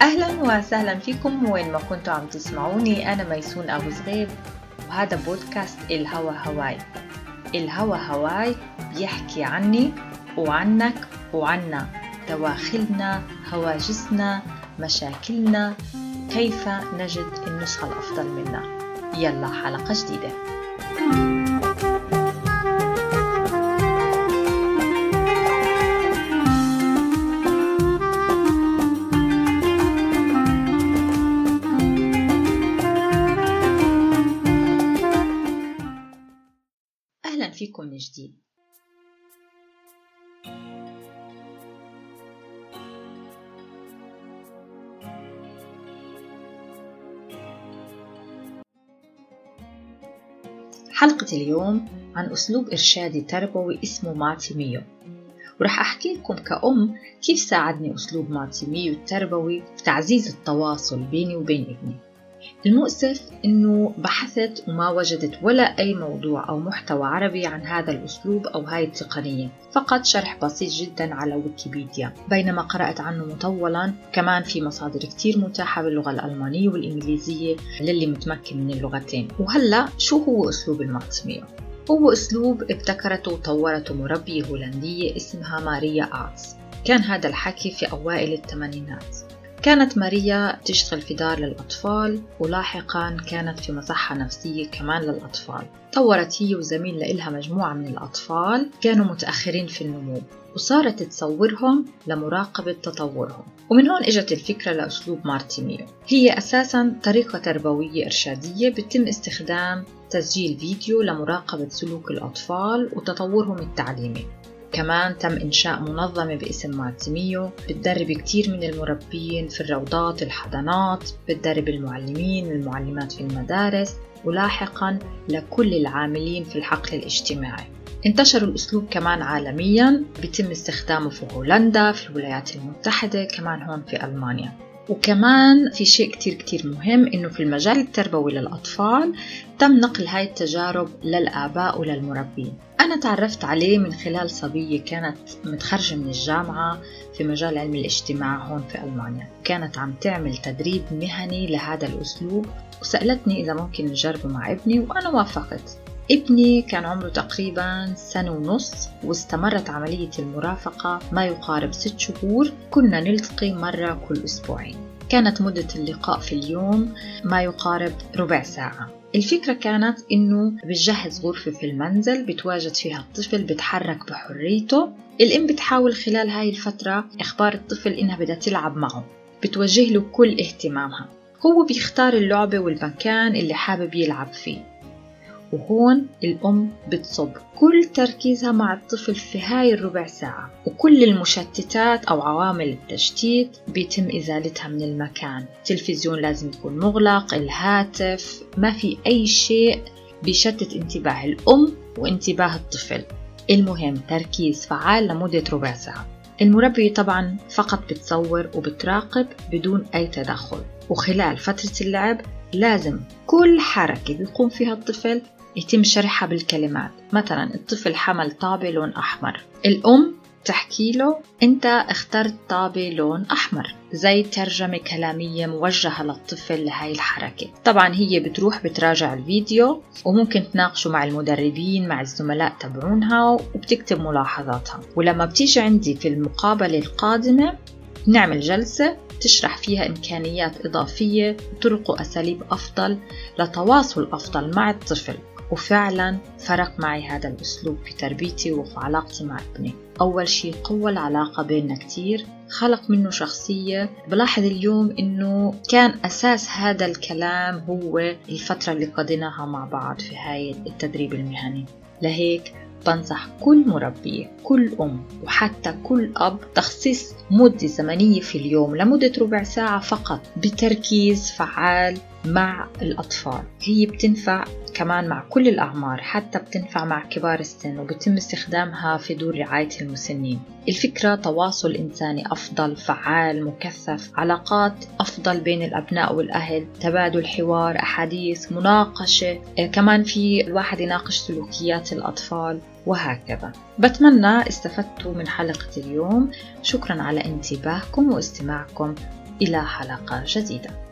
أهلا وسهلا فيكم. وين ما كنتوا عم تسمعوني أنا ميسون أبو زغيب وهذا بودكاست الهوى هواي. الهوى هواي بيحكي عني وعنك وعنا دواخلنا هواجسنا مشاكلنا كيف نجد النسخة الأفضل منا. يلا حلقة جديدة. من جديد حلقة اليوم عن أسلوب إرشادي تربوي اسمه Marte Meo ورح أحكي لكم كأم كيف ساعدني أسلوب Marte Meo التربوي في تعزيز التواصل بيني وبين ابني. المؤسف إنه بحثت وما وجدت ولا أي موضوع أو محتوى عربي عن هذا الأسلوب أو هاي التقنية فقط شرح بسيط جدا على ويكيبيديا. بينما قرأت عنه مطولا كمان في مصادر كتير متاحة باللغة الألمانية والإنجليزية للي متمكن من اللغتين. وهلأ شو هو أسلوب ال Marte Meo هو أسلوب ابتكرته وطورته مربية هولندية اسمها ماريا آرتس. كان هذا الحكي في أوائل الثمانينات. كانت ماريا تشتغل في دار للأطفال ولاحقا كانت في مصحة نفسية كمان للأطفال. طورت هي وزميل لإلها مجموعة من الأطفال كانوا متأخرين في النمو وصارت تصورهم لمراقبة تطورهم. ومن هون إجت الفكرة لأسلوب Marte Meo هي أساسا طريقة تربوية إرشادية بتم استخدام تسجيل فيديو لمراقبة سلوك الأطفال وتطورهم التعليمي. كمان تم إنشاء منظمة باسم Marte Meo بتدرب كتير من المربين في الروضات الحضانات بتدرب المعلمين والمعلمات في المدارس ولاحقا لكل العاملين في الحقل الاجتماعي. انتشر الأسلوب كمان عالميا بيتم استخدامه في هولندا في الولايات المتحدة كمان هون في ألمانيا. وكمان في شيء كتير كتير مهم إنه في المجال التربوي للأطفال تم نقل هاي التجارب للآباء وللمربين. أنا تعرفت عليه من خلال صبية كانت متخرجة من الجامعة في مجال علم الاجتماع هون في ألمانيا. كانت عم تعمل تدريب مهني لهذا الأسلوب وسألتني إذا ممكن نجربه مع ابني وأنا وافقت. ابني كان عمره تقريبا سنة ونص واستمرت عملية المرافقة ما يقارب ست شهور. كنا نلتقي مرة كل أسبوعين. كانت مدة اللقاء في اليوم ما يقارب ربع ساعة. الفكرة كانت إنه بتجهز غرفة في المنزل بتواجد فيها الطفل بتحرك بحريته. الأم بتحاول خلال هاي الفترة إخبار الطفل إنها بدها تلعب معه. بتوجه له كل اهتمامها. هو بيختار اللعبة والمكان اللي حابب يلعب فيه. وهون الأم بتصب كل تركيزها مع الطفل في هاي الربع ساعة وكل المشتتات أو عوامل التشتيت بيتم إزالتها من المكان. التلفزيون لازم يكون مغلق الهاتف ما في أي شيء بيشتت انتباه الأم وانتباه الطفل. المهم تركيز فعال لمدة ربع ساعة. المربي طبعا فقط بتصور وبتراقب بدون أي تدخل. وخلال فترة اللعب لازم كل حركة بيقوم فيها الطفل يتم شرحها بالكلمات. مثلا الطفل حمل طابة لون أحمر. الأم تحكي له أنت اخترت طابة لون أحمر. زي ترجمة كلامية موجهة للطفل لهاي الحركة. طبعا هي بتروح بتراجع الفيديو وممكن تناقشه مع المدربين مع الزملاء تبعونها وبتكتب ملاحظاتها. ولما بتيجي عندي في المقابلة القادمة نعمل جلسة تشرح فيها إمكانيات إضافية وطرق وأساليب أفضل لتواصل أفضل مع الطفل. وفعلا فرق معي هذا الأسلوب في تربيتي وفي علاقتي مع ابني. أول شيء قوى العلاقة بيننا كتير. خلق منه شخصية. بلاحظ اليوم إنه كان أساس هذا الكلام هو الفترة اللي قضيناها مع بعض في هاي التدريب المهني. لهيك بنصح كل مربية كل أم وحتى كل أب تخصيص مدة زمنية في اليوم لمدة ربع ساعة فقط بتركيز فعال مع الأطفال. هي بتنفع كمان مع كل الأعمار حتى بتنفع مع كبار السن وبتم استخدامها في دور رعاية المسنين. الفكرة تواصل إنساني أفضل فعال مكثف علاقات أفضل بين الأبناء والأهل تبادل حوار أحاديث مناقشة. آه، كمان في الواحد يناقش سلوكيات الأطفال وهكذا. بتمنى استفدتوا من حلقة اليوم. شكرا على انتباهكم واستماعكم. إلى حلقة جديدة.